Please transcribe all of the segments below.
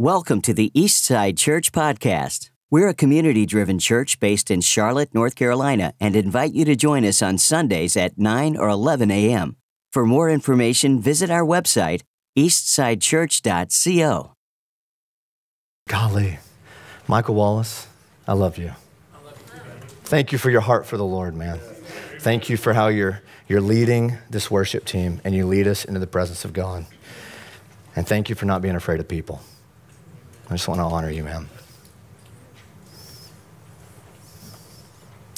Welcome to the Eastside Church Podcast. We're a community driven church based in Charlotte, North Carolina, and invite you to join us on Sundays at 9 or 11 a.m. For more information, visit our website, eastsidechurch.co. Golly, Michael Wallace, I love you. Thank you for your heart for the Lord, man. Thank you for how you're, you're leading this worship team and you lead us into the presence of God. And thank you for not being afraid of people. I just want to honor you, man.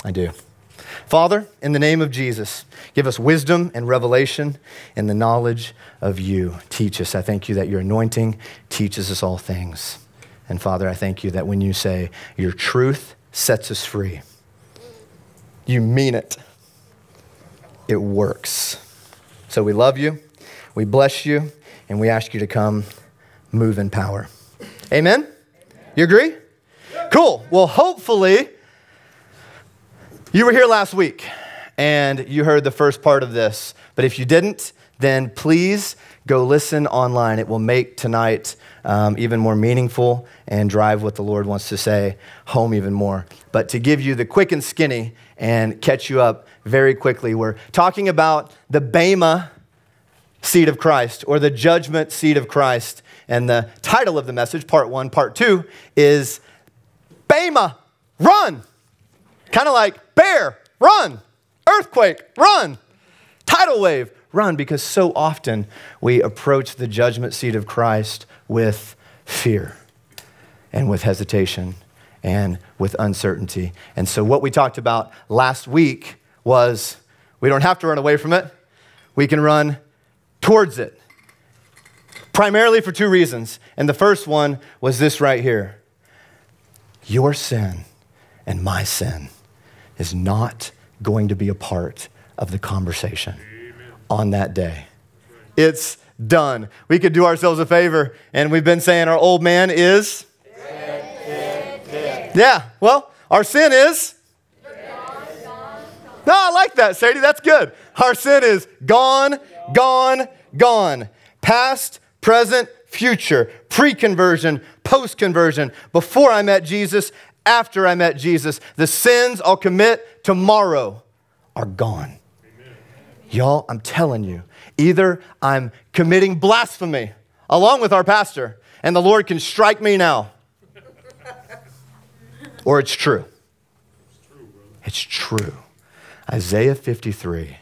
I do. Father, in the name of Jesus, give us wisdom and revelation and the knowledge of you. Teach us. I thank you that your anointing teaches us all things. And Father, I thank you that when you say your truth sets us free, you mean it. It works. So we love you, we bless you, and we ask you to come move in power. Amen? You agree? Cool. Well, hopefully, you were here last week and you heard the first part of this. But if you didn't, then please go listen online. It will make tonight um, even more meaningful and drive what the Lord wants to say home even more. But to give you the quick and skinny and catch you up very quickly, we're talking about the Bema seat of Christ or the judgment seat of Christ. And the title of the message, part one, part two, is Bema, run. Kind of like bear, run. Earthquake, run. Tidal wave, run. Because so often we approach the judgment seat of Christ with fear and with hesitation and with uncertainty. And so, what we talked about last week was we don't have to run away from it, we can run towards it. Primarily for two reasons. And the first one was this right here Your sin and my sin is not going to be a part of the conversation on that day. It's done. We could do ourselves a favor, and we've been saying our old man is. Yeah, well, our sin is. No, I like that, Sadie. That's good. Our sin is gone, gone, gone. Past, present, future, pre conversion, post conversion, before I met Jesus, after I met Jesus. The sins I'll commit tomorrow are gone. Amen. Y'all, I'm telling you, either I'm committing blasphemy along with our pastor, and the Lord can strike me now, or it's true. It's true. Isaiah 53,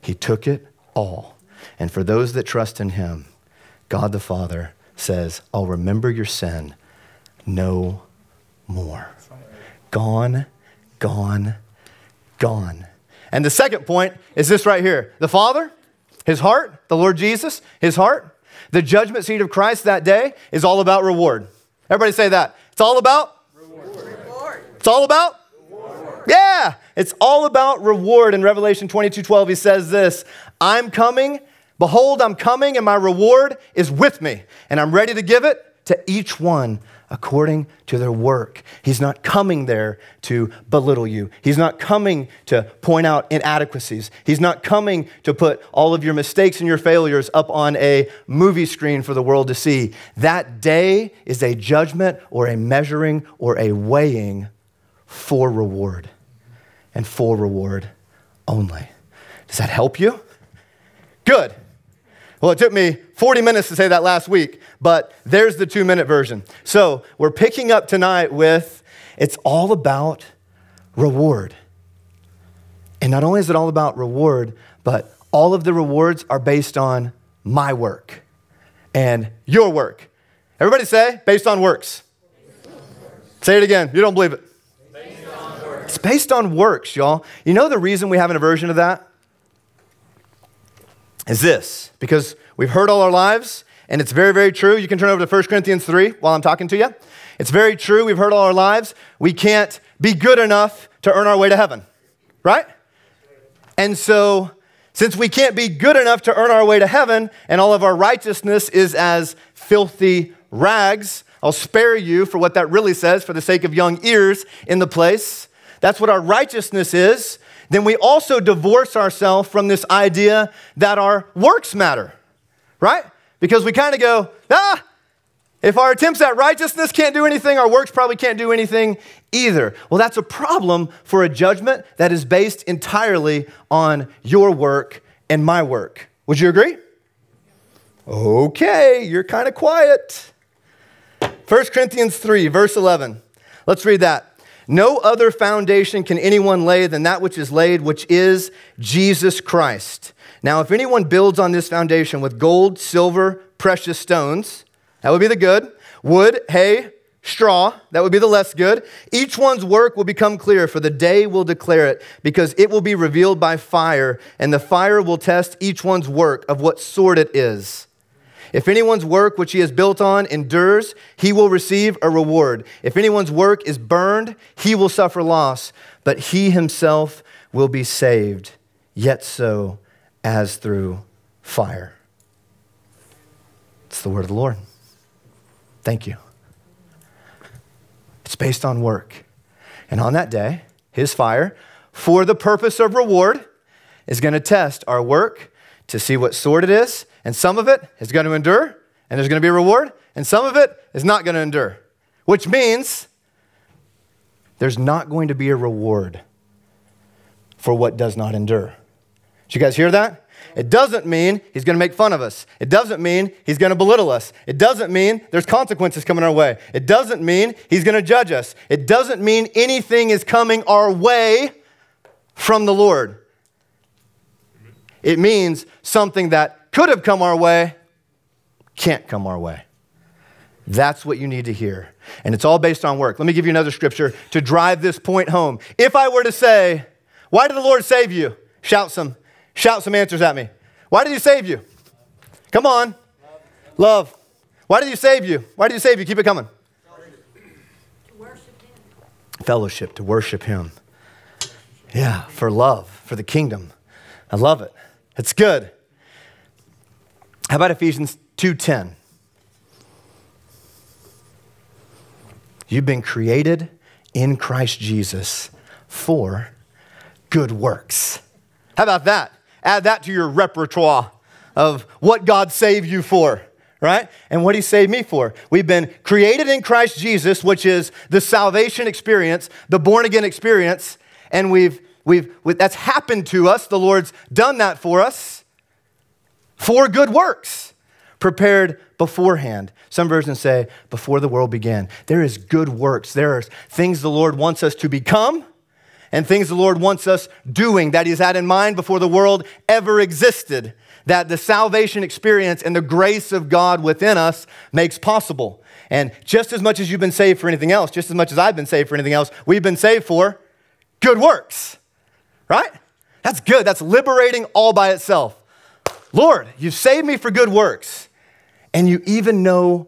he took it all. And for those that trust in him, God the Father says, I'll remember your sin no more. Gone, gone, gone. And the second point is this right here the Father, his heart, the Lord Jesus, his heart, the judgment seat of Christ that day is all about reward. Everybody say that. It's all about reward. It's all about reward. Yeah, it's all about reward. In Revelation 22 12, he says this I'm coming, behold, I'm coming, and my reward is with me, and I'm ready to give it to each one according to their work. He's not coming there to belittle you. He's not coming to point out inadequacies. He's not coming to put all of your mistakes and your failures up on a movie screen for the world to see. That day is a judgment or a measuring or a weighing for reward and for reward only. Does that help you? Good. Well, it took me 40 minutes to say that last week, but there's the two minute version. So we're picking up tonight with it's all about reward. And not only is it all about reward, but all of the rewards are based on my work and your work. Everybody say, based on works. Say it again. You don't believe it. Based it's based on works, y'all. You know the reason we have an aversion to that? Is this because we've heard all our lives, and it's very, very true. You can turn over to 1 Corinthians 3 while I'm talking to you. It's very true. We've heard all our lives. We can't be good enough to earn our way to heaven, right? And so, since we can't be good enough to earn our way to heaven, and all of our righteousness is as filthy rags, I'll spare you for what that really says for the sake of young ears in the place. That's what our righteousness is then we also divorce ourselves from this idea that our works matter, right? Because we kind of go, ah, If our attempts at righteousness can't do anything, our works probably can't do anything either. Well, that's a problem for a judgment that is based entirely on your work and my work. Would you agree? Okay, you're kind of quiet. 1 Corinthians 3, verse 11. Let's read that. No other foundation can anyone lay than that which is laid, which is Jesus Christ. Now, if anyone builds on this foundation with gold, silver, precious stones, that would be the good, wood, hay, straw, that would be the less good. Each one's work will become clear, for the day will declare it, because it will be revealed by fire, and the fire will test each one's work of what sort it is. If anyone's work which he has built on endures, he will receive a reward. If anyone's work is burned, he will suffer loss, but he himself will be saved, yet so as through fire. It's the word of the Lord. Thank you. It's based on work. And on that day, his fire, for the purpose of reward, is going to test our work to see what sort it is. And some of it is going to endure, and there's going to be a reward. And some of it is not going to endure, which means there's not going to be a reward for what does not endure. Did you guys hear that? It doesn't mean he's going to make fun of us. It doesn't mean he's going to belittle us. It doesn't mean there's consequences coming our way. It doesn't mean he's going to judge us. It doesn't mean anything is coming our way from the Lord. It means something that could have come our way can't come our way. That's what you need to hear. And it's all based on work. Let me give you another scripture to drive this point home. If I were to say, Why did the Lord save you? Shout some Shout some answers at me. Why did he save you? Come on. Love. Why did he save you? Why did he save you? Keep it coming. Fellowship, to worship him. Yeah, for love, for the kingdom. I love it. It's good. How about Ephesians 2:10? You've been created in Christ Jesus for good works. How about that? Add that to your repertoire of what God saved you for, right? And what He saved me for. We've been created in Christ Jesus, which is the salvation experience, the born again experience, and we've, we've, that's happened to us. The Lord's done that for us for good works, prepared beforehand. Some versions say before the world began. There is good works. There are things the Lord wants us to become and things the Lord wants us doing that He's had in mind before the world ever existed, that the salvation experience and the grace of God within us makes possible. And just as much as you've been saved for anything else, just as much as I've been saved for anything else, we've been saved for good works, right? That's good. That's liberating all by itself. Lord, you've saved me for good works, and you even know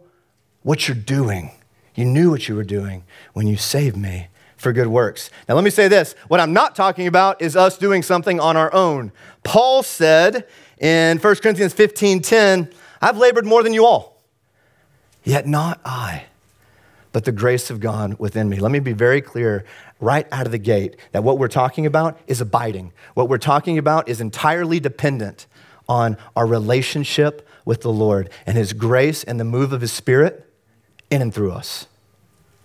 what you're doing. You knew what you were doing when you saved me for good works. Now, let me say this what I'm not talking about is us doing something on our own. Paul said in 1 Corinthians 15 10, I've labored more than you all, yet not I, but the grace of God within me. Let me be very clear right out of the gate that what we're talking about is abiding. What we're talking about is entirely dependent on our relationship with the Lord and His grace and the move of His Spirit in and through us.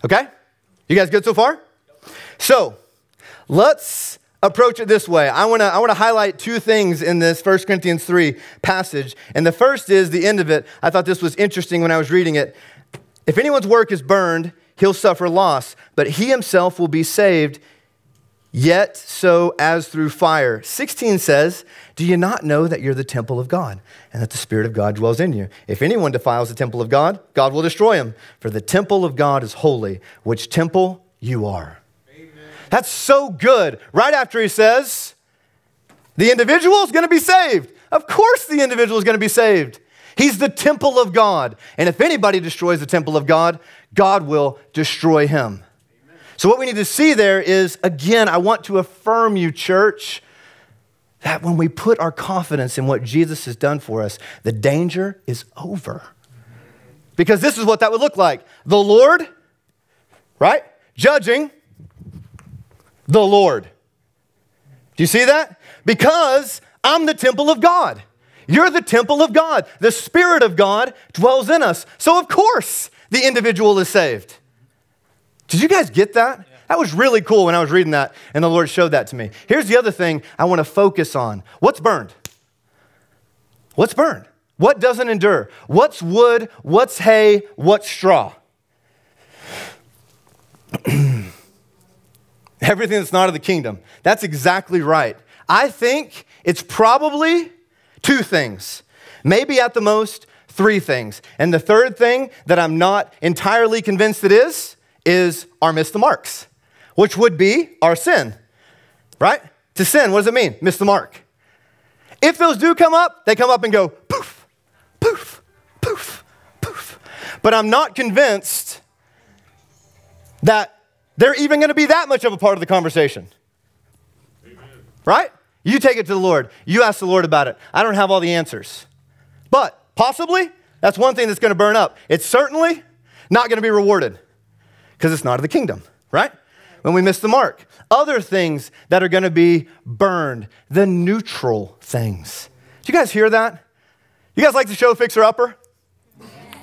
Okay? You guys good so far? So let's approach it this way. I want to I want to highlight two things in this 1 Corinthians 3 passage. And the first is the end of it. I thought this was interesting when I was reading it. If anyone's work is burned, he'll suffer loss, but he himself will be saved, yet so as through fire. 16 says, Do you not know that you're the temple of God and that the Spirit of God dwells in you? If anyone defiles the temple of God, God will destroy him. For the temple of God is holy, which temple you are. That's so good. Right after he says, the individual is going to be saved. Of course, the individual is going to be saved. He's the temple of God. And if anybody destroys the temple of God, God will destroy him. So, what we need to see there is again, I want to affirm you, church, that when we put our confidence in what Jesus has done for us, the danger is over. Because this is what that would look like the Lord, right? Judging the Lord. Do you see that? Because I'm the temple of God. You're the temple of God. The Spirit of God dwells in us. So, of course, the individual is saved. Did you guys get that? That was really cool when I was reading that, and the Lord showed that to me. Here's the other thing I want to focus on what's burned? What's burned? What doesn't endure? What's wood? What's hay? What's straw? Everything that's not of the kingdom. That's exactly right. I think it's probably two things, maybe at the most three things. And the third thing that I'm not entirely convinced it is, is our miss the marks, which would be our sin, right? To sin, what does it mean? Miss the mark. If those do come up, they come up and go poof, poof, poof, poof. But I'm not convinced that they're even going to be that much of a part of the conversation. Amen. Right? You take it to the Lord. You ask the Lord about it. I don't have all the answers. But possibly, that's one thing that's going to burn up. It's certainly not going to be rewarded because it's not of the kingdom, right? When we miss the mark. Other things that are going to be burned, the neutral things. Do you guys hear that? You guys like the show Fixer Upper?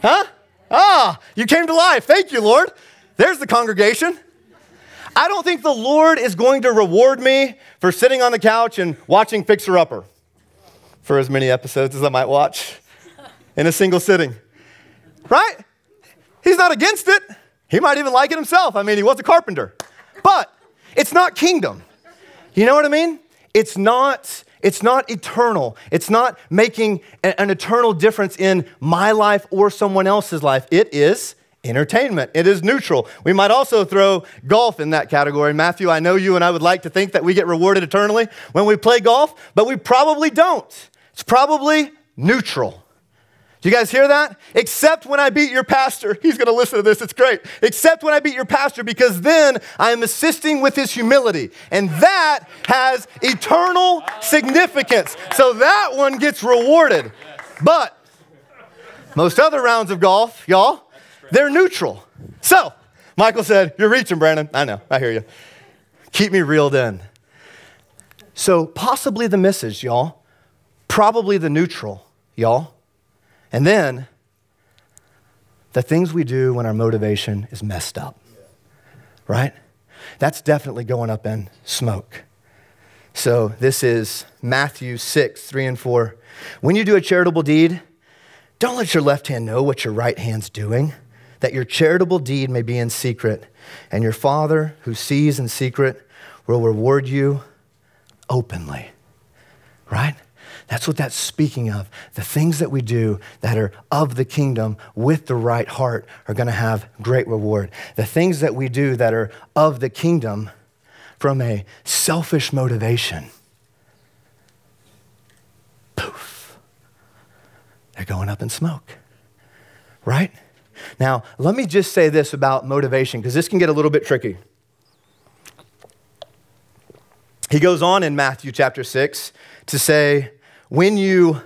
Huh? Ah, you came to life. Thank you, Lord. There's the congregation. I don't think the Lord is going to reward me for sitting on the couch and watching Fixer Upper for as many episodes as I might watch in a single sitting. Right? He's not against it. He might even like it himself. I mean, he was a carpenter. But it's not kingdom. You know what I mean? It's not it's not eternal. It's not making an eternal difference in my life or someone else's life. It is entertainment. It is neutral. We might also throw golf in that category. Matthew, I know you and I would like to think that we get rewarded eternally when we play golf, but we probably don't. It's probably neutral. Do you guys hear that? Except when I beat your pastor. He's going to listen to this. It's great. Except when I beat your pastor, because then I am assisting with his humility. And that has eternal significance. So that one gets rewarded. But most other rounds of golf, y'all, they're neutral. So, Michael said, You're reaching, Brandon. I know, I hear you. Keep me reeled in. So, possibly the misses, y'all. Probably the neutral, y'all. And then, the things we do when our motivation is messed up, right? That's definitely going up in smoke. So, this is Matthew 6, 3 and 4. When you do a charitable deed, don't let your left hand know what your right hand's doing that your charitable deed may be in secret, and your Father who sees in secret will reward you openly. Right? That's what that's speaking of. The things that we do that are of the kingdom with the right heart are going to have great reward. The things that we do that are of the kingdom from a selfish motivation, poof, they're going up in smoke. Right? Now, let me just say this about motivation, because this can get a little bit tricky. He goes on in Matthew chapter 6 to say, when you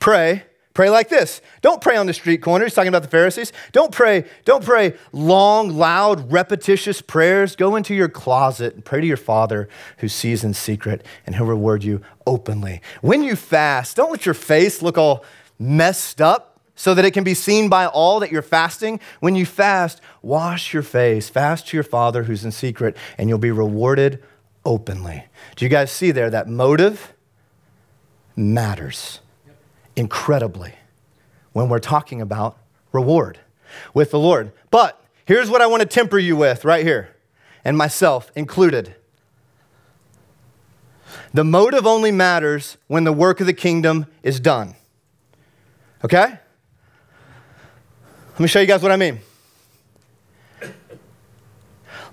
pray, pray like this. Don't pray on the street corner. He's talking about the Pharisees. Don't pray, don't pray long, loud, repetitious prayers. Go into your closet and pray to your Father who sees in secret, and he'll reward you openly. When you fast, don't let your face look all messed up so that it can be seen by all that you're fasting. When you fast, wash your face, fast to your Father who's in secret, and you'll be rewarded openly. Do you guys see there that motive matters incredibly when we're talking about reward with the Lord? But here's what I want to temper you with right here, and myself included. The motive only matters when the work of the kingdom is done. Okay? Let me show you guys what I mean.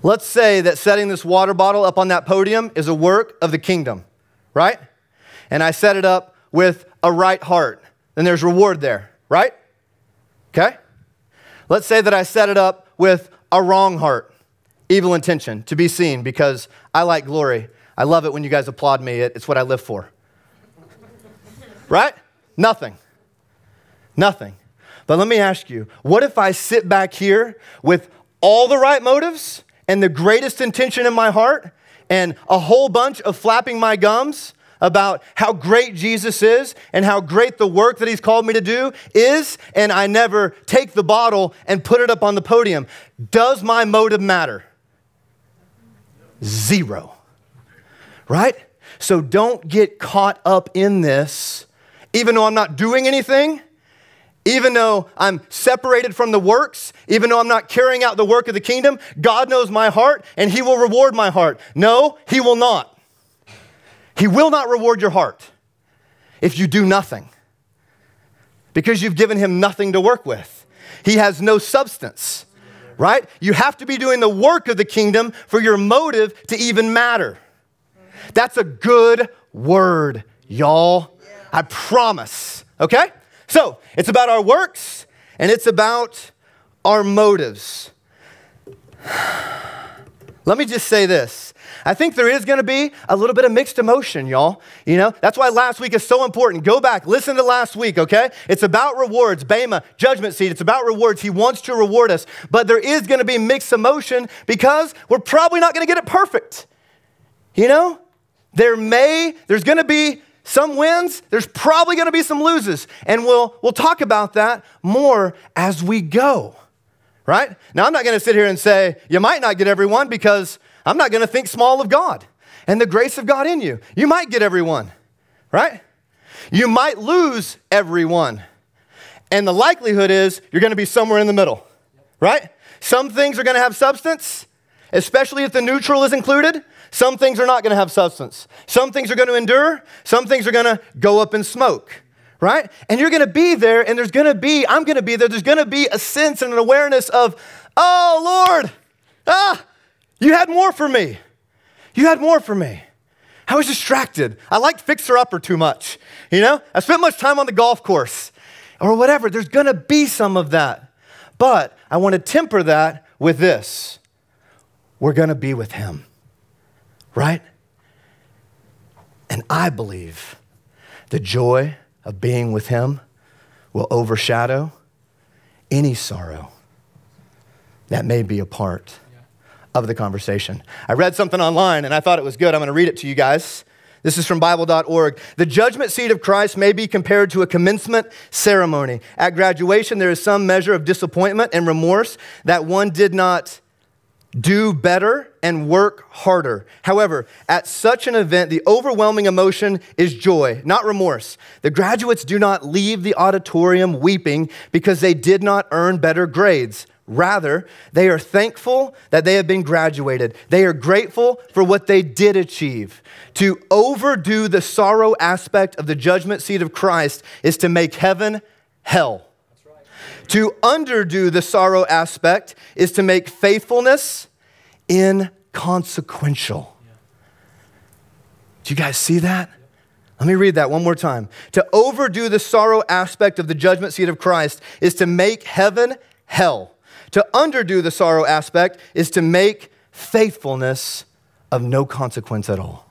Let's say that setting this water bottle up on that podium is a work of the kingdom, right? And I set it up with a right heart. Then there's reward there, right? Okay? Let's say that I set it up with a wrong heart, evil intention, to be seen because I like glory. I love it when you guys applaud me, it's what I live for. right? Nothing. Nothing. But let me ask you what if I sit back here with all the right motives and the greatest intention in my heart and a whole bunch of flapping my gums, about how great Jesus is and how great the work that he's called me to do is, and I never take the bottle and put it up on the podium. Does my motive matter? Zero. Right? So don't get caught up in this, even though I'm not doing anything even though I'm separated from the works, even though I'm not carrying out the work of the kingdom, God knows my heart and He will reward my heart. No, He will not. He will not reward your heart if you do nothing because you've given Him nothing to work with. He has no substance, right? You have to be doing the work of the kingdom for your motive to even matter. That's a good word, y'all. I promise, okay? So it's about our works and it's about our motives. Let me just say this. I think there is going to be a little bit of mixed emotion, y'all. You know, that's why last week is so important. Go back, listen to last week, okay? It's about rewards. Bema, judgment seat, it's about rewards. He wants to reward us. But there is going to be mixed emotion because we're probably not going to get it perfect. You know? There may, there's going to be some wins, there's probably going to be some loses. And we'll, we'll talk about that more as we go, right? Now, I'm not going to sit here and say, you might not get everyone because I'm not going to think small of God and the grace of God in you. You might get everyone, right? You might lose everyone. And the likelihood is you're going to be somewhere in the middle, right? Some things are going to have substance, especially if the neutral is included. Some things are not going to have substance. Some things are going to endure. Some things are going to go up in smoke, right? And you're going to be there, and there's going to be, I'm going to be there, there's going to be a sense and an awareness of, oh, Lord, ah, you had more for me. You had more for me. I was distracted. I liked Fixer Upper too much. You know, I spent much time on the golf course or whatever. There's going to be some of that. But I want to temper that with this we're going to be with Him right? And I believe the joy of being with Him will overshadow any sorrow that may be a part of the conversation. I read something online and I thought it was good. I'm going to read it to you guys. This is from Bible.org. The judgment seat of Christ may be compared to a commencement ceremony. At graduation, there is some measure of disappointment and remorse that one did not do better and work harder. However, at such an event, the overwhelming emotion is joy, not remorse. The graduates do not leave the auditorium weeping because they did not earn better grades. Rather, they are thankful that they have been graduated. They are grateful for what they did achieve. To overdo the sorrow aspect of the judgment seat of Christ is to make heaven hell. To underdo the sorrow aspect is to make faithfulness inconsequential. Do you guys see that? Let me read that one more time. To overdo the sorrow aspect of the judgment seat of Christ is to make heaven hell. To underdo the sorrow aspect is to make faithfulness of no consequence at all.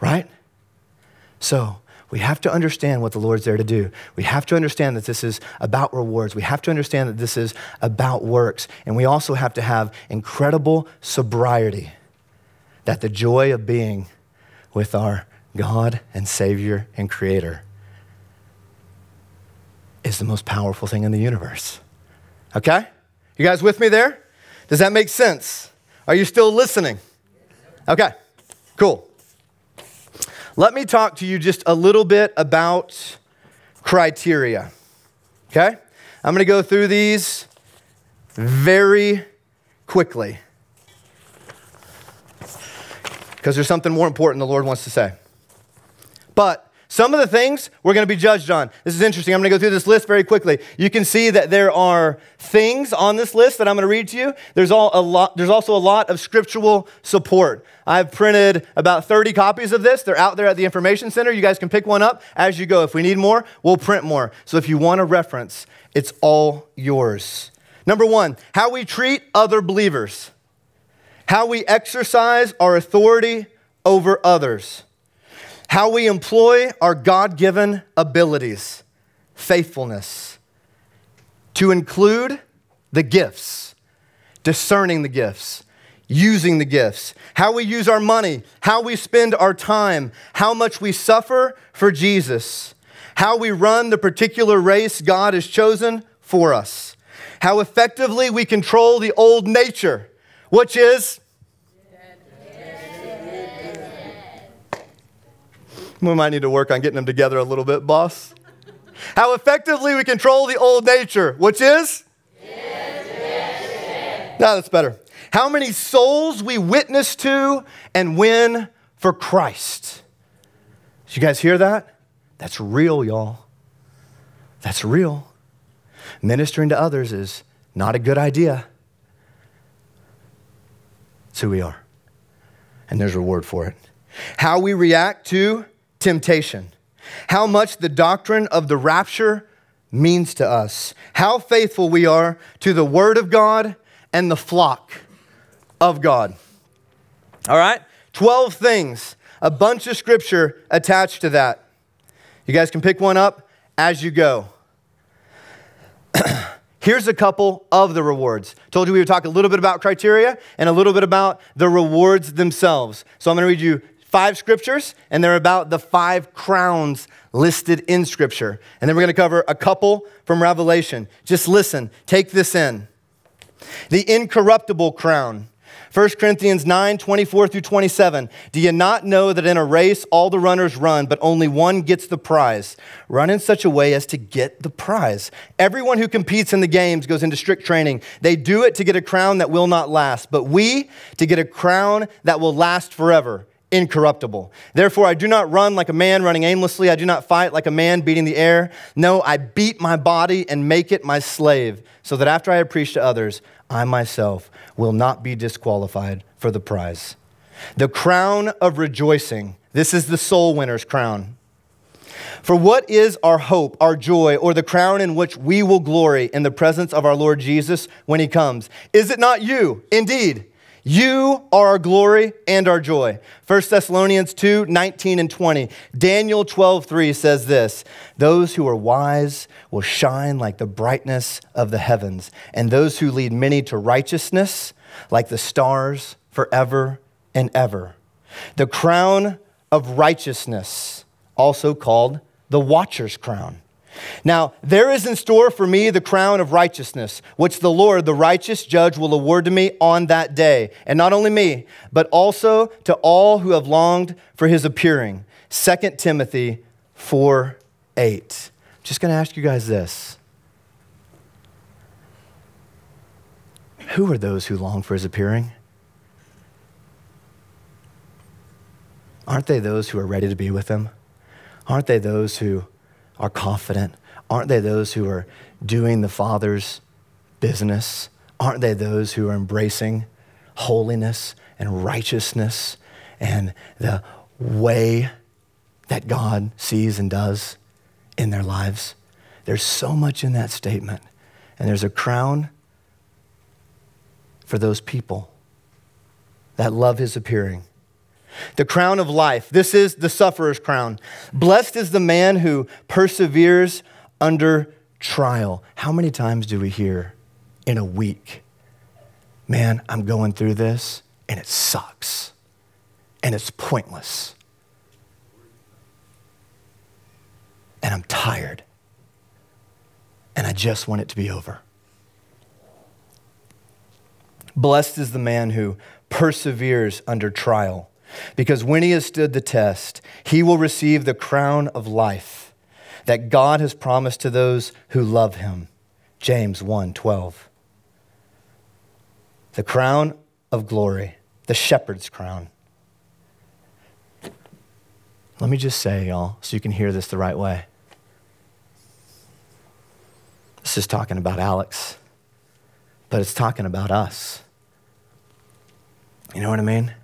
Right? So, we have to understand what the Lord's there to do. We have to understand that this is about rewards. We have to understand that this is about works. And we also have to have incredible sobriety that the joy of being with our God and Savior and Creator is the most powerful thing in the universe. Okay? You guys with me there? Does that make sense? Are you still listening? Okay, cool. Let me talk to you just a little bit about criteria. Okay? I'm going to go through these very quickly because there's something more important the Lord wants to say. But some of the things we're going to be judged on. This is interesting. I'm going to go through this list very quickly. You can see that there are things on this list that I'm going to read to you. There's, all a lot, there's also a lot of scriptural support. I've printed about 30 copies of this. They're out there at the information center. You guys can pick one up as you go. If we need more, we'll print more. So if you want a reference, it's all yours. Number one, how we treat other believers, how we exercise our authority over others how we employ our God given abilities, faithfulness, to include the gifts, discerning the gifts, using the gifts, how we use our money, how we spend our time, how much we suffer for Jesus, how we run the particular race God has chosen for us, how effectively we control the old nature, which is. We might need to work on getting them together a little bit, boss. How effectively we control the old nature, which is? Now that's better how many souls we witness to and win for Christ. Did you guys hear that? That's real, y'all. That's real. Ministering to others is not a good idea. It's who we are. And there's reward for it. How we react to temptation. How much the doctrine of the rapture means to us. How faithful we are to the Word of God and the flock of God. All right? 12 things, a bunch of scripture attached to that. You guys can pick one up as you go. Here's a couple of the rewards. Told you we would talk a little bit about criteria and a little bit about the rewards themselves. So I'm going to read you five scriptures, and they're about the five crowns listed in scripture. And then we're going to cover a couple from Revelation. Just listen, take this in. The incorruptible crown. 1 Corinthians 9, 24 through 27. Do you not know that in a race all the runners run, but only one gets the prize? Run in such a way as to get the prize. Everyone who competes in the games goes into strict training. They do it to get a crown that will not last, but we to get a crown that will last forever incorruptible. Therefore, I do not run like a man running aimlessly. I do not fight like a man beating the air. No, I beat my body and make it my slave, so that after I have preached to others, I myself will not be disqualified for the prize. The crown of rejoicing. This is the soul winner's crown. For what is our hope, our joy, or the crown in which we will glory in the presence of our Lord Jesus when he comes? Is it not you? Indeed. You are our glory and our joy. 1 Thessalonians 2 19 and 20. Daniel 12 3 says this Those who are wise will shine like the brightness of the heavens, and those who lead many to righteousness like the stars forever and ever. The crown of righteousness, also called the Watcher's crown. Now, there is in store for me the crown of righteousness, which the Lord, the righteous judge, will award to me on that day. And not only me, but also to all who have longed for his appearing. 2 Timothy 4 8. Just going to ask you guys this Who are those who long for his appearing? Aren't they those who are ready to be with him? Aren't they those who are confident? Aren't they those who are doing the Father's business? Aren't they those who are embracing holiness and righteousness and the way that God sees and does in their lives? There's so much in that statement. And there's a crown for those people that love his appearing the crown of life. This is the sufferer's crown. Blessed is the man who perseveres under trial. How many times do we hear in a week, man, I'm going through this and it sucks and it's pointless and I'm tired and I just want it to be over? Blessed is the man who perseveres under trial. Because when he has stood the test, he will receive the crown of life that God has promised to those who love him. James 1 12. The crown of glory, the shepherd's crown. Let me just say, y'all, so you can hear this the right way. This is talking about Alex, but it's talking about us. You know what I mean?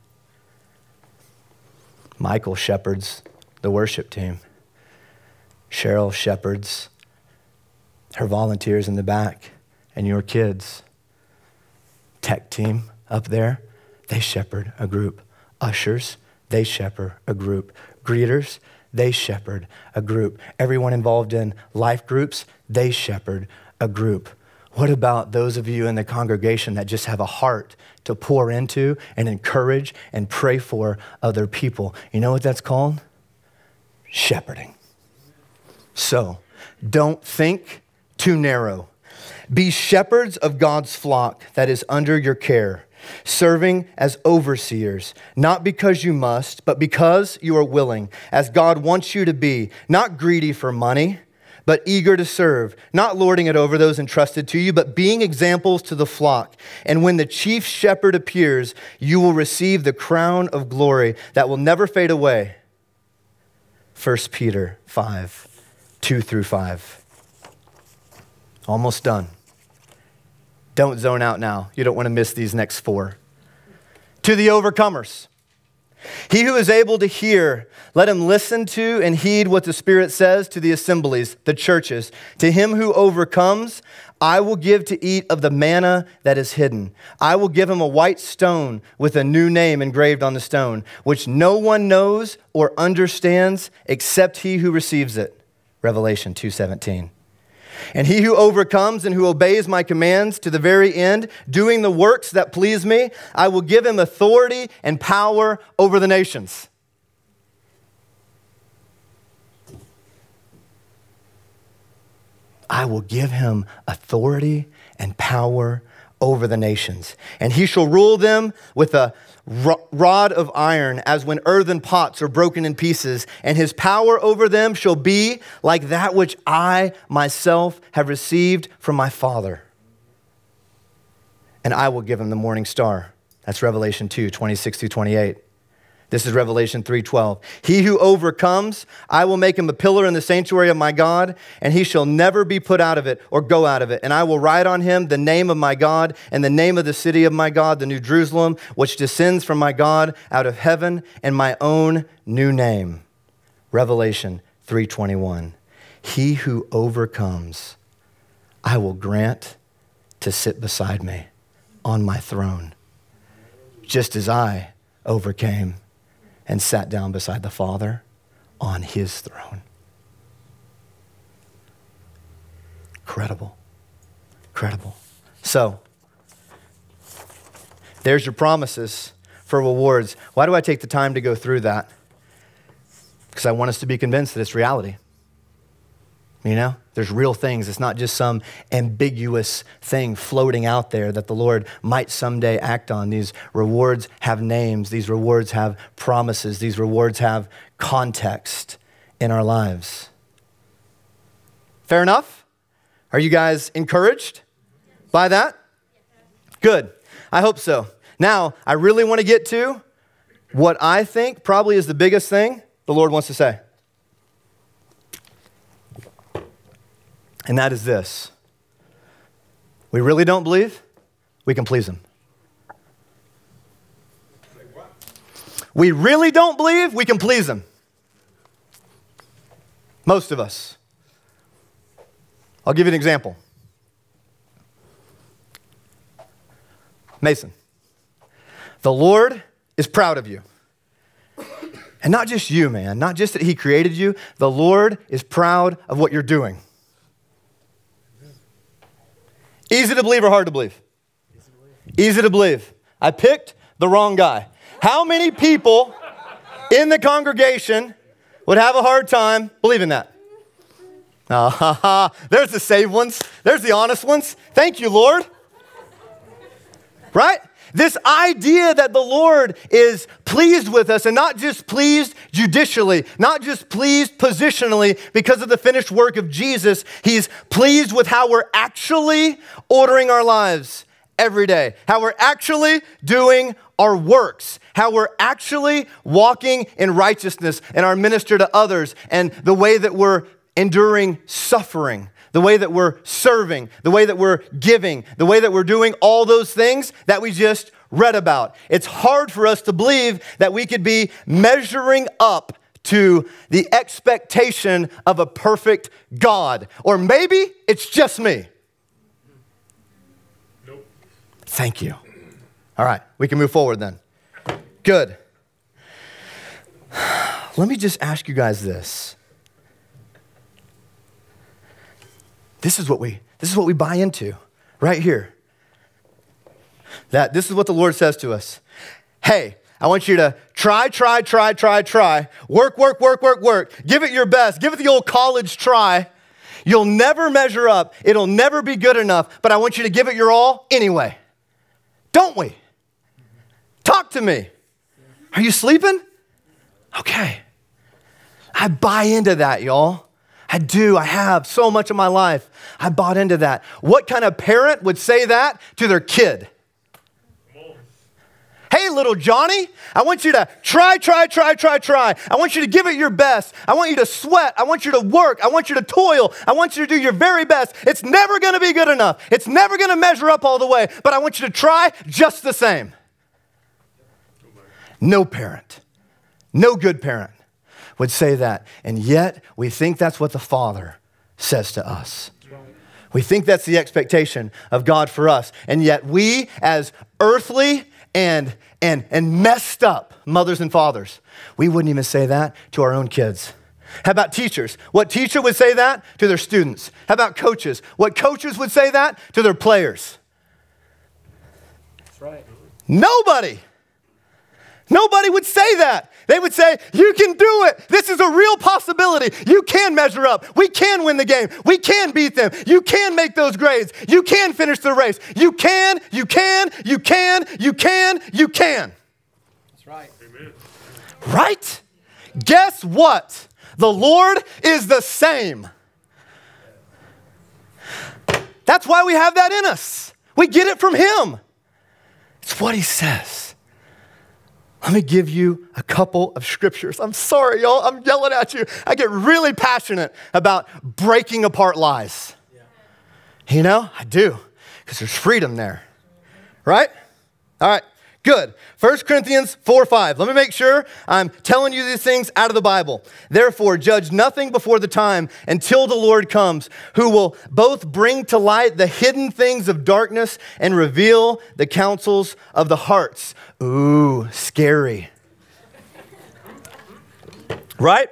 Michael shepherds the worship team. Cheryl shepherds her volunteers in the back and your kids. Tech team up there, they shepherd a group. Ushers, they shepherd a group. Greeters, they shepherd a group. Everyone involved in life groups, they shepherd a group. What about those of you in the congregation that just have a heart to pour into and encourage and pray for other people? You know what that's called? Shepherding. So don't think too narrow. Be shepherds of God's flock that is under your care, serving as overseers, not because you must, but because you are willing, as God wants you to be, not greedy for money but eager to serve, not lording it over those entrusted to you, but being examples to the flock. And when the chief shepherd appears, you will receive the crown of glory that will never fade away. 1 Peter 5 2 through 5. Almost done. Don't zone out now. You don't want to miss these next four. To the overcomers. He who is able to hear, let him listen to and heed what the Spirit says to the assemblies, the churches. To him who overcomes, I will give to eat of the manna that is hidden. I will give him a white stone with a new name engraved on the stone, which no one knows or understands except he who receives it. Revelation 2:17. And he who overcomes and who obeys my commands to the very end, doing the works that please me, I will give him authority and power over the nations. I will give him authority and power over the nations. And he shall rule them with a rod of iron, as when earthen pots are broken in pieces, and his power over them shall be like that which I myself have received from my Father. And I will give him the morning star. That's Revelation 2 26 through 28. This is Revelation 3:12. He who overcomes, I will make him a pillar in the sanctuary of my God, and he shall never be put out of it or go out of it. And I will write on him the name of my God and the name of the city of my God, the new Jerusalem, which descends from my God out of heaven, and my own new name. Revelation 3:21. He who overcomes, I will grant to sit beside me on my throne, just as I overcame and sat down beside the Father on his throne. Incredible. Incredible. So, there's your promises for rewards. Why do I take the time to go through that? Because I want us to be convinced that it's reality. You know, there's real things. It's not just some ambiguous thing floating out there that the Lord might someday act on. These rewards have names, these rewards have promises, these rewards have context in our lives. Fair enough? Are you guys encouraged by that? Good. I hope so. Now, I really want to get to what I think probably is the biggest thing the Lord wants to say. And that is this we really don't believe we can please Him. We really don't believe we can please Him. Most of us. I'll give you an example. Mason, the Lord is proud of you. And not just you, man, not just that He created you, the Lord is proud of what you're doing. Easy to believe or hard to believe? Easy to believe. I picked the wrong guy. How many people in the congregation would have a hard time believing that? Ah, there's the saved ones. There's the honest ones. Thank you, Lord. Right? This idea that the Lord is pleased with us and not just pleased judicially, not just pleased positionally because of the finished work of Jesus, He's pleased with how we're actually ordering our lives every day, how we're actually doing our works, how we're actually walking in righteousness and our minister to others, and the way that we're enduring suffering the way that we're serving, the way that we're giving, the way that we're doing all those things that we just read about. It's hard for us to believe that we could be measuring up to the expectation of a perfect God. Or maybe it's just me. Nope. Thank you. All right, we can move forward then. Good. Let me just ask you guys this. This is what we, this is what we buy into. right here. That this is what the Lord says to us. Hey, I want you to try, try, try, try, try. Work, work, work, work, work. Give it your best. Give it the old college try. You'll never measure up. It'll never be good enough, but I want you to give it your all anyway. Don't we? Talk to me. Are you sleeping? Okay. I buy into that, y'all. I do. I have so much of my life. I bought into that. What kind of parent would say that to their kid? Hey, little Johnny, I want you to try, try, try, try, try. I want you to give it your best. I want you to sweat. I want you to work. I want you to toil. I want you to do your very best. It's never going to be good enough. It's never going to measure up all the way, but I want you to try just the same. No parent, no good parent would say that. And yet, we think that's what the Father says to us. We think that's the expectation of God for us. And yet, we, as earthly and, and, and messed up mothers and fathers, we wouldn't even say that to our own kids. How about teachers? What teacher would say that to their students? How about coaches? What coaches would say that to their players? That's right. Nobody. Nobody would say that. They would say, You can do it. This is a real possibility. You can measure up. We can win the game. We can beat them. You can make those grades. You can finish the race. You can, you can, you can, you can, you can. That's right. Amen. Right? Guess what? The Lord is the same. That's why we have that in us. We get it from Him. It's what He says. Let me give you a couple of scriptures. I'm sorry, y'all. I'm yelling at you. I get really passionate about breaking apart lies. Yeah. You know, I do, because there's freedom there. Right? All right, good. 1 Corinthians 4 5. Let me make sure I'm telling you these things out of the Bible. Therefore, judge nothing before the time until the Lord comes, who will both bring to light the hidden things of darkness and reveal the counsels of the hearts. Ooh, scary. right?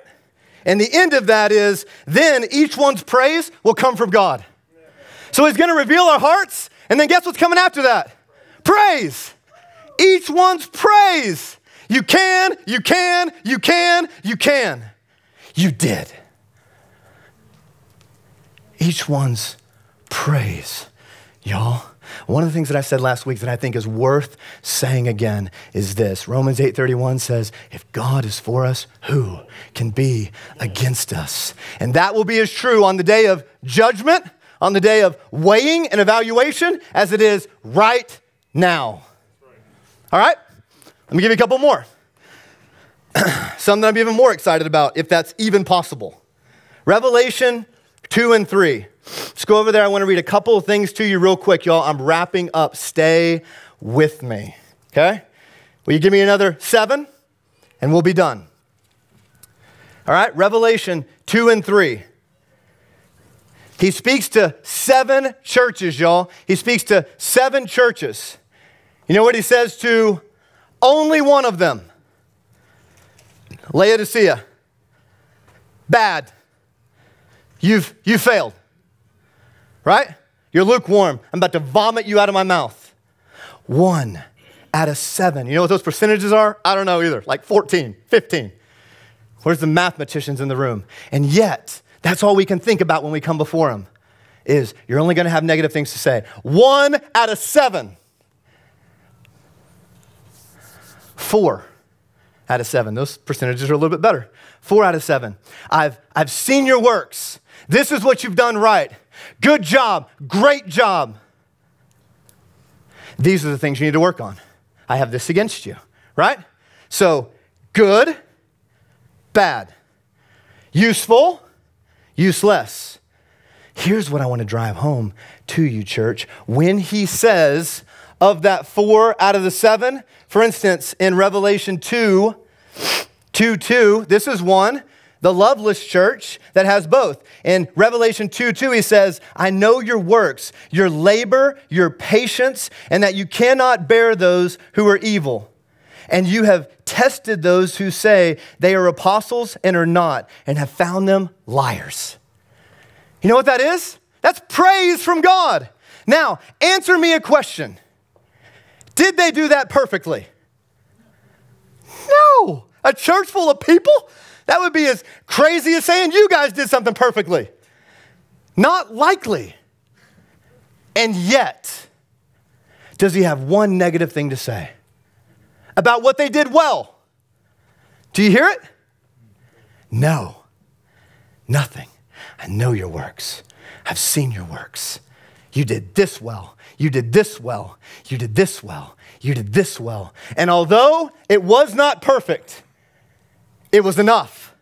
And the end of that is then each one's praise will come from God. So he's going to reveal our hearts, and then guess what's coming after that? Praise. Each one's praise. You can, you can, you can, you can. You did. Each one's praise, y'all. One of the things that I said last week that I think is worth saying again is this. Romans 8:31 says, "If God is for us, who can be against us?" And that will be as true on the day of judgment, on the day of weighing and evaluation as it is right now. All right? Let me give you a couple more. Some that I'm even more excited about, if that's even possible. Revelation 2 and 3. Let's go over there. I want to read a couple of things to you real quick, y'all. I'm wrapping up. Stay with me. Okay? Will you give me another seven? And we'll be done. All right, Revelation 2 and 3. He speaks to seven churches, y'all. He speaks to seven churches. You know what he says to only one of them? Laodicea. Bad. You've, you failed right? You're lukewarm. I'm about to vomit you out of my mouth. One out of seven. You know what those percentages are? I don't know either, like 14, 15. Where's the mathematicians in the room? And yet, that's all we can think about when we come before Him is you're only going to have negative things to say. One out of seven. Four out of seven. Those percentages are a little bit better. Four out of seven. I've, I've seen your works. This is what you've done right. Good job. Great job. These are the things you need to work on. I have this against you, right? So, good, bad. Useful, useless. Here's what I want to drive home to you, church. When he says of that four out of the seven, for instance, in Revelation 2, 2 2, this is one the loveless church that has both. In Revelation 2 2, he says, I know your works, your labor, your patience, and that you cannot bear those who are evil. And you have tested those who say they are apostles and are not, and have found them liars. You know what that is? That's praise from God. Now, answer me a question. They do that perfectly? No. A church full of people? That would be as crazy as saying you guys did something perfectly. Not likely. And yet, does he have one negative thing to say about what they did well? Do you hear it? No, nothing. I know your works. I've seen your works. You did this well. You did this well. You did this well. You did this well. And although it was not perfect, it was enough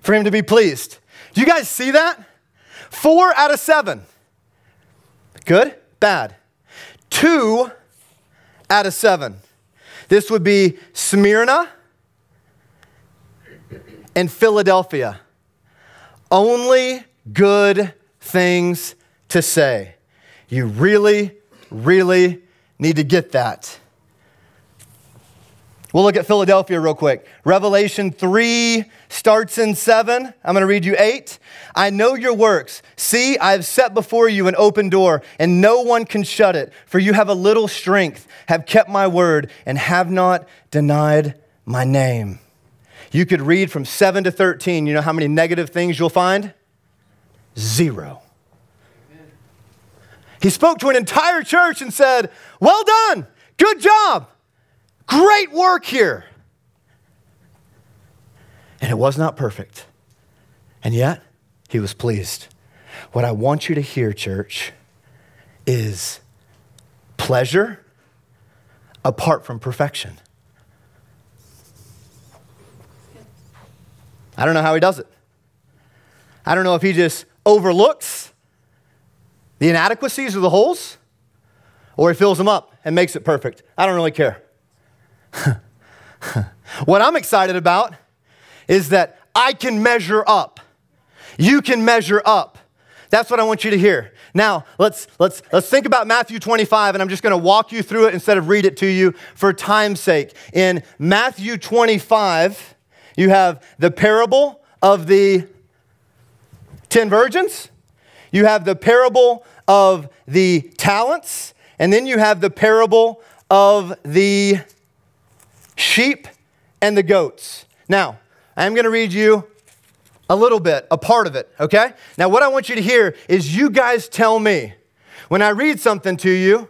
for him to be pleased. Do you guys see that? Four out of seven. Good? Bad. Two out of seven. This would be Smyrna and Philadelphia. Only good things to say. You really, really need to get that. We'll look at Philadelphia real quick. Revelation 3 starts in 7. I'm going to read you 8. I know your works. See, I have set before you an open door, and no one can shut it. For you have a little strength, have kept my word, and have not denied my name. You could read from 7 to 13. You know how many negative things you'll find? Zero. He spoke to an entire church and said, Well done, good job. Great work here. And it was not perfect. And yet, he was pleased. What I want you to hear, church, is pleasure apart from perfection. I don't know how he does it. I don't know if he just overlooks the inadequacies or the holes, or he fills them up and makes it perfect. I don't really care. what I'm excited about is that I can measure up. You can measure up. That's what I want you to hear. Now, let's, let's, let's think about Matthew 25, and I'm just going to walk you through it instead of read it to you for time's sake. In Matthew 25, you have the parable of the 10 virgins, you have the parable of the talents, and then you have the parable of the sheep and the goats. Now, I'm going to read you a little bit, a part of it, okay? Now, what I want you to hear is you guys tell me, when I read something to you,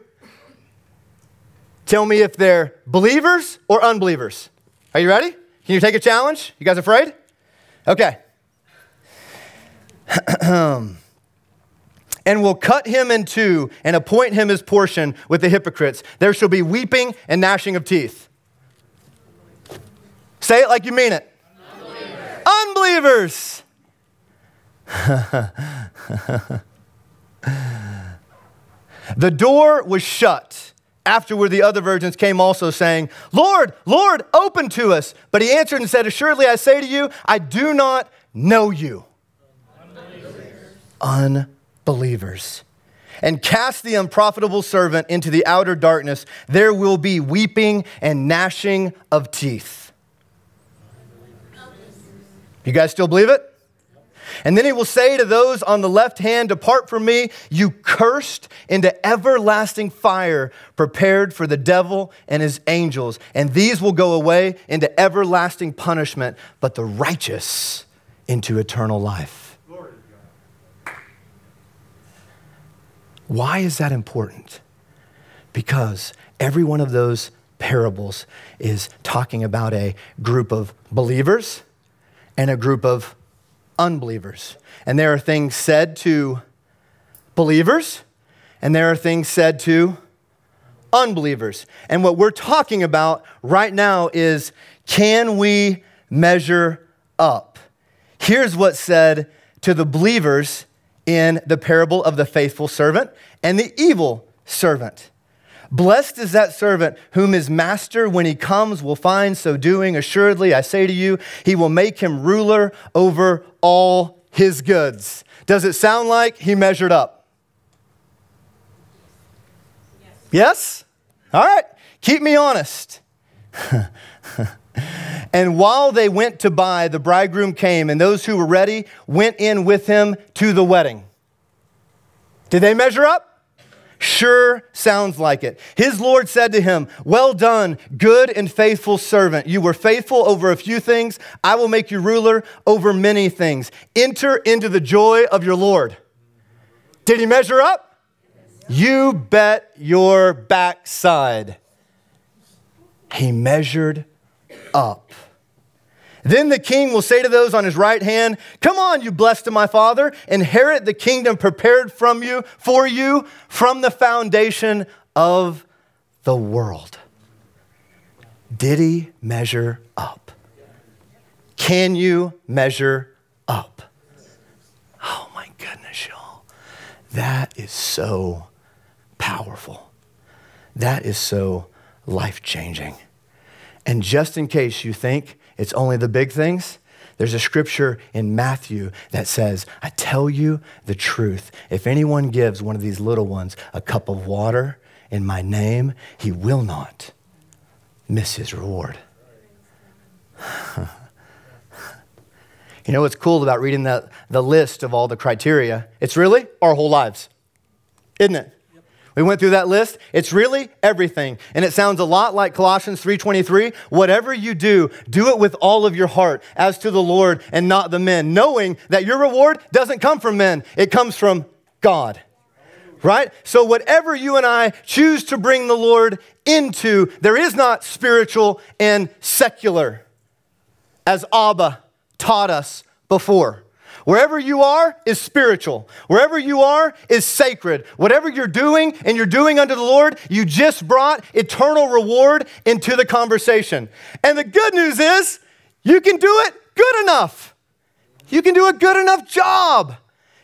tell me if they're believers or unbelievers. Are you ready? Can you take a challenge? You guys afraid? Okay. and will cut him in two and appoint him his portion with the hypocrites. There shall be weeping and gnashing of teeth. Say it like you mean it. Unbelievers. Unbelievers. the door was shut. Afterward, the other virgins came also, saying, Lord, Lord, open to us. But he answered and said, Assuredly, I say to you, I do not know you. Unbelievers. Unbelievers. And cast the unprofitable servant into the outer darkness. There will be weeping and gnashing of teeth. You guys still believe it? And then he will say to those on the left hand, Depart from me, you cursed, into everlasting fire prepared for the devil and his angels. And these will go away into everlasting punishment, but the righteous into eternal life. Why is that important? Because every one of those parables is talking about a group of believers and a group of unbelievers. And there are things said to believers, and there are things said to unbelievers. And what we're talking about right now is can we measure up? Here's what's said to the believers in the parable of the faithful servant and the evil servant. Blessed is that servant whom his master, when he comes, will find so doing. Assuredly, I say to you, he will make him ruler over all his goods. Does it sound like he measured up? Yes? yes? All right, keep me honest. and while they went to buy, the bridegroom came, and those who were ready went in with him to the wedding. Did they measure up? Sure sounds like it. His Lord said to him, Well done, good and faithful servant. You were faithful over a few things. I will make you ruler over many things. Enter into the joy of your Lord. Did he measure up? You bet your backside. He measured up. Then the king will say to those on his right hand, Come on, you blessed of my father, inherit the kingdom prepared from you for you from the foundation of the world. Did he measure up? Can you measure up? Oh my goodness, y'all. That is so powerful. That is so life changing. And just in case you think it's only the big things. There's a scripture in Matthew that says, I tell you the truth. If anyone gives one of these little ones a cup of water in my name, he will not miss his reward. you know what's cool about reading the, the list of all the criteria? It's really our whole lives, isn't it? We went through that list. It's really everything. And it sounds a lot like Colossians 3:23, whatever you do, do it with all of your heart as to the Lord and not the men, knowing that your reward doesn't come from men, it comes from God. Right? So whatever you and I choose to bring the Lord into, there is not spiritual and secular as Abba taught us before. Wherever you are is spiritual. Wherever you are is sacred. Whatever you're doing and you're doing unto the Lord, you just brought eternal reward into the conversation. And the good news is you can do it good enough. You can do a good enough job.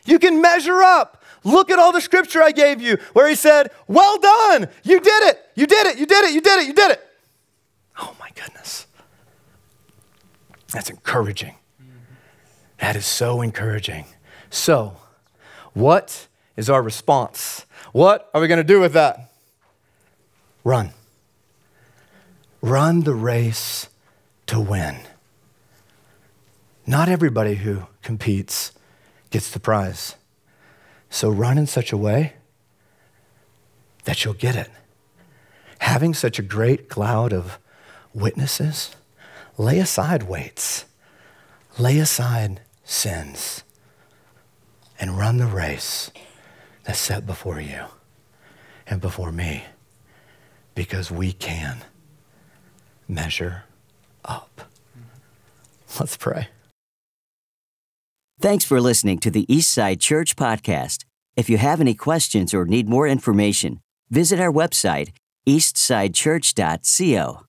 You can measure up. Look at all the scripture I gave you where he said, Well done. You did it. You did it. You did it. You did it. You did it. Oh my goodness. That's encouraging. That is so encouraging. So, what is our response? What are we going to do with that? Run. Run the race to win. Not everybody who competes gets the prize. So run in such a way that you'll get it. Having such a great cloud of witnesses, lay aside weights, lay aside sins and run the race that's set before you and before me because we can measure up. Let's pray. Thanks for listening to the Eastside Church Podcast. If you have any questions or need more information, visit our website, eastsidechurch.co.